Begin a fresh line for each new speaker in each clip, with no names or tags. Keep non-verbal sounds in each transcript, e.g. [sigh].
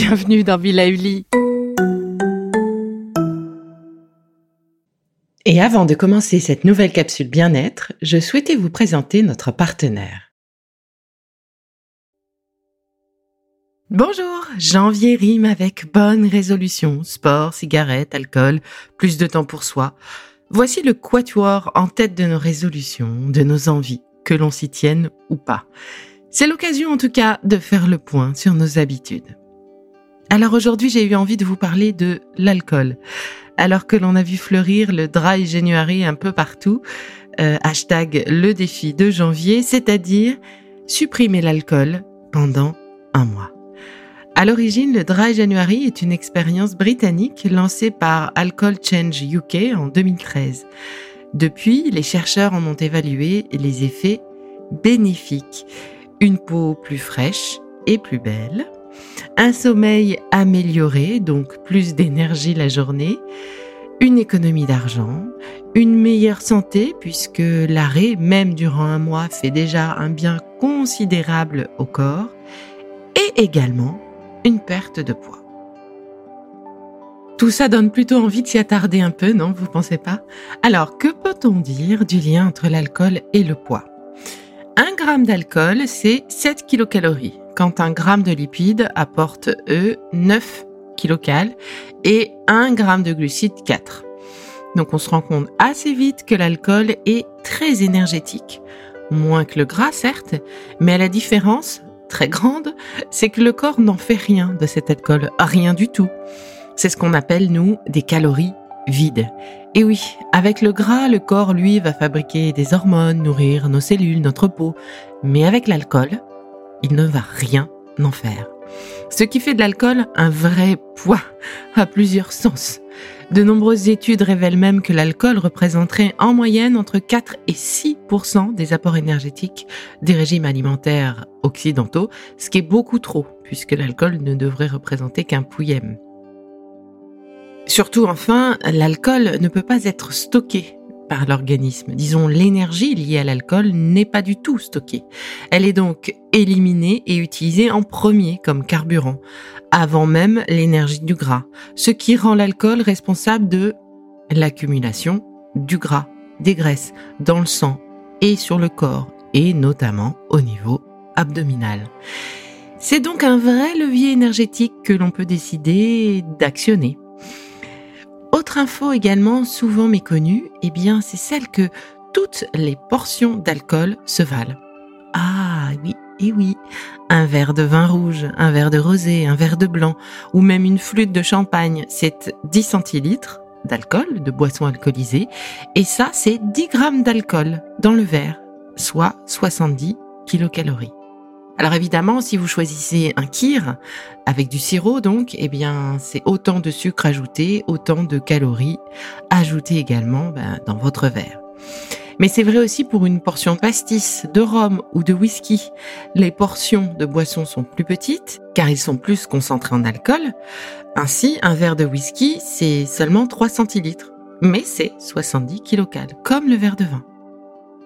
bienvenue dans Villa Uli. Et avant de commencer cette nouvelle capsule bien-être, je souhaitais vous présenter notre partenaire. Bonjour, janvier rime avec bonne résolution, sport, cigarette, alcool, plus de temps pour soi. Voici le quatuor en tête de nos résolutions, de nos envies, que l'on s'y tienne ou pas. C'est l'occasion en tout cas de faire le point sur nos habitudes. Alors aujourd'hui j'ai eu envie de vous parler de l'alcool. Alors que l'on a vu fleurir le dry January un peu partout, euh, hashtag le défi de janvier, c'est-à-dire supprimer l'alcool pendant un mois. À l'origine, le Dry January est une expérience britannique lancée par Alcohol Change UK en 2013. Depuis, les chercheurs en ont évalué les effets bénéfiques. Une peau plus fraîche et plus belle, un sommeil amélioré, donc plus d'énergie la journée, une économie d'argent, une meilleure santé puisque l'arrêt, même durant un mois, fait déjà un bien considérable au corps, et également une perte de poids. Tout ça donne plutôt envie de s'y attarder un peu, non Vous pensez pas? Alors, que peut-on dire du lien entre l'alcool et le poids? Un gramme d'alcool, c'est 7 kilocalories, quand un gramme de lipides apporte, eux, 9 kilocales et 1 gramme de glucides, 4. Donc on se rend compte assez vite que l'alcool est très énergétique. Moins que le gras, certes, mais la différence, très grande, c'est que le corps n'en fait rien de cet alcool, rien du tout. C'est ce qu'on appelle, nous, des calories vides. Et oui, avec le gras, le corps, lui, va fabriquer des hormones, nourrir nos cellules, notre peau. Mais avec l'alcool, il ne va rien en faire. Ce qui fait de l'alcool un vrai poids, à plusieurs sens. De nombreuses études révèlent même que l'alcool représenterait en moyenne entre 4 et 6% des apports énergétiques des régimes alimentaires occidentaux, ce qui est beaucoup trop, puisque l'alcool ne devrait représenter qu'un pouillème. Surtout enfin, l'alcool ne peut pas être stocké par l'organisme. Disons, l'énergie liée à l'alcool n'est pas du tout stockée. Elle est donc éliminée et utilisée en premier comme carburant, avant même l'énergie du gras, ce qui rend l'alcool responsable de l'accumulation du gras, des graisses dans le sang et sur le corps, et notamment au niveau abdominal. C'est donc un vrai levier énergétique que l'on peut décider d'actionner. Autre info également souvent méconnue, eh bien, c'est celle que toutes les portions d'alcool se valent. Ah oui, et oui, un verre de vin rouge, un verre de rosé, un verre de blanc, ou même une flûte de champagne, c'est 10 centilitres d'alcool, de boisson alcoolisée, et ça, c'est 10 grammes d'alcool dans le verre, soit 70 kilocalories. Alors évidemment, si vous choisissez un kir avec du sirop, donc, eh bien, c'est autant de sucre ajouté, autant de calories ajoutées également ben, dans votre verre. Mais c'est vrai aussi pour une portion pastis, de rhum ou de whisky. Les portions de boissons sont plus petites car ils sont plus concentrés en alcool. Ainsi, un verre de whisky, c'est seulement 3 centilitres. Mais c'est 70 kilocales, comme le verre de vin.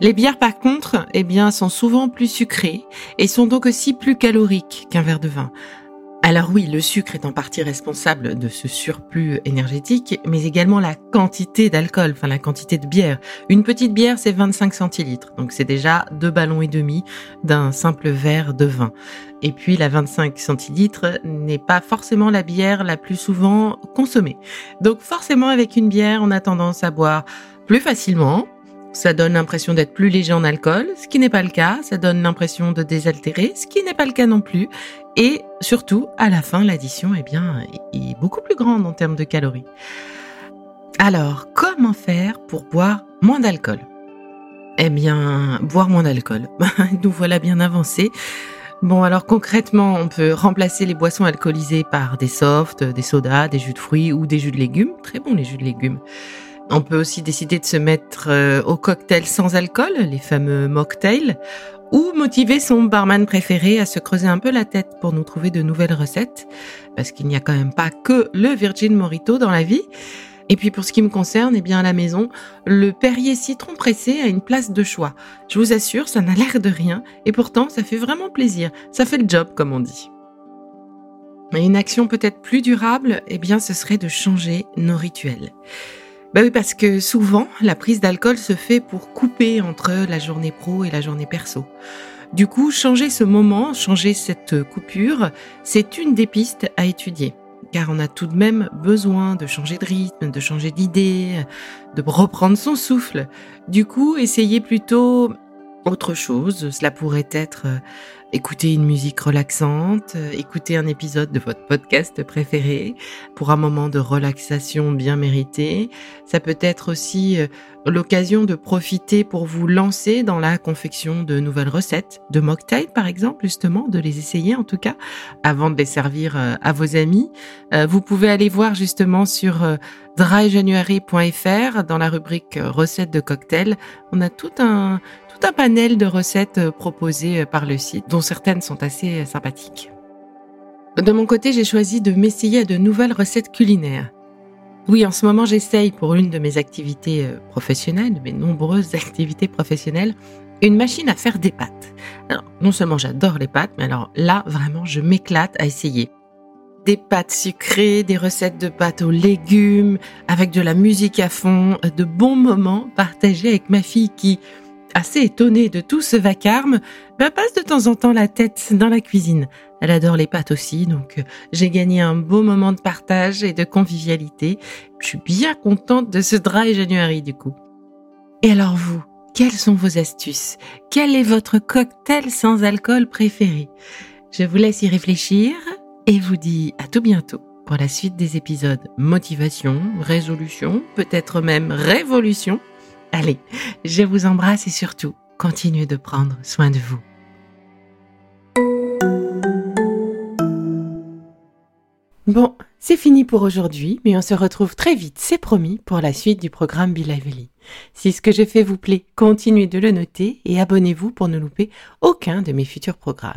Les bières, par contre, eh bien, sont souvent plus sucrées et sont donc aussi plus caloriques qu'un verre de vin. Alors oui, le sucre est en partie responsable de ce surplus énergétique, mais également la quantité d'alcool, enfin la quantité de bière. Une petite bière, c'est 25 centilitres, donc c'est déjà deux ballons et demi d'un simple verre de vin. Et puis la 25 centilitres n'est pas forcément la bière la plus souvent consommée. Donc forcément avec une bière, on a tendance à boire plus facilement, ça donne l'impression d'être plus léger en alcool, ce qui n'est pas le cas. Ça donne l'impression de désaltérer, ce qui n'est pas le cas non plus. Et surtout, à la fin, l'addition eh bien, est beaucoup plus grande en termes de calories. Alors, comment faire pour boire moins d'alcool? Eh bien, boire moins d'alcool. [laughs] Nous voilà bien avancés. Bon, alors concrètement, on peut remplacer les boissons alcoolisées par des softs, des sodas, des jus de fruits ou des jus de légumes. Très bon les jus de légumes. On peut aussi décider de se mettre euh, au cocktail sans alcool, les fameux mocktails, ou motiver son barman préféré à se creuser un peu la tête pour nous trouver de nouvelles recettes, parce qu'il n'y a quand même pas que le Virgin Morito dans la vie. Et puis pour ce qui me concerne, eh bien à la maison, le Perrier citron pressé a une place de choix. Je vous assure, ça n'a l'air de rien, et pourtant ça fait vraiment plaisir. Ça fait le job, comme on dit. Mais une action peut-être plus durable, eh bien, ce serait de changer nos rituels. Bah oui, parce que souvent, la prise d'alcool se fait pour couper entre la journée pro et la journée perso. Du coup, changer ce moment, changer cette coupure, c'est une des pistes à étudier. Car on a tout de même besoin de changer de rythme, de changer d'idée, de reprendre son souffle. Du coup, essayez plutôt autre chose. Cela pourrait être écouter une musique relaxante, euh, écouter un épisode de votre podcast préféré pour un moment de relaxation bien mérité. Ça peut être aussi euh, l'occasion de profiter pour vous lancer dans la confection de nouvelles recettes, de mocktails par exemple, justement, de les essayer en tout cas, avant de les servir euh, à vos amis. Vous pouvez aller voir justement sur dryjanuary.fr dans la rubrique recettes de cocktails. On a tout un, tout un panel de recettes proposées par le site, dont certaines sont assez euh, sympathiques. De mon côté, j'ai choisi de m'essayer à de nouvelles recettes culinaires. Oui, en ce moment, j'essaye pour une de mes activités professionnelles, de mes nombreuses [laughs] activités professionnelles, une machine à faire des pâtes. Non seulement j'adore les pâtes, mais alors là, vraiment, je m'éclate à essayer. Des pâtes sucrées, des recettes de pâtes aux légumes, avec de la musique à fond, de bons moments partagés avec ma fille qui, assez étonnée de tout ce vacarme, bah, passe de temps en temps la tête dans la cuisine. Elle adore les pâtes aussi, donc euh, j'ai gagné un beau moment de partage et de convivialité. Je suis bien contente de ce dry January du coup. Et alors vous, quelles sont vos astuces? Quel est votre cocktail sans alcool préféré? Je vous laisse y réfléchir et vous dis à tout bientôt pour la suite des épisodes motivation, résolution, peut-être même révolution Allez, je vous embrasse et surtout, continuez de prendre soin de vous. Bon, c'est fini pour aujourd'hui, mais on se retrouve très vite, c'est promis, pour la suite du programme Be Lively. Si ce que je fais vous plaît, continuez de le noter et abonnez-vous pour ne louper aucun de mes futurs programmes.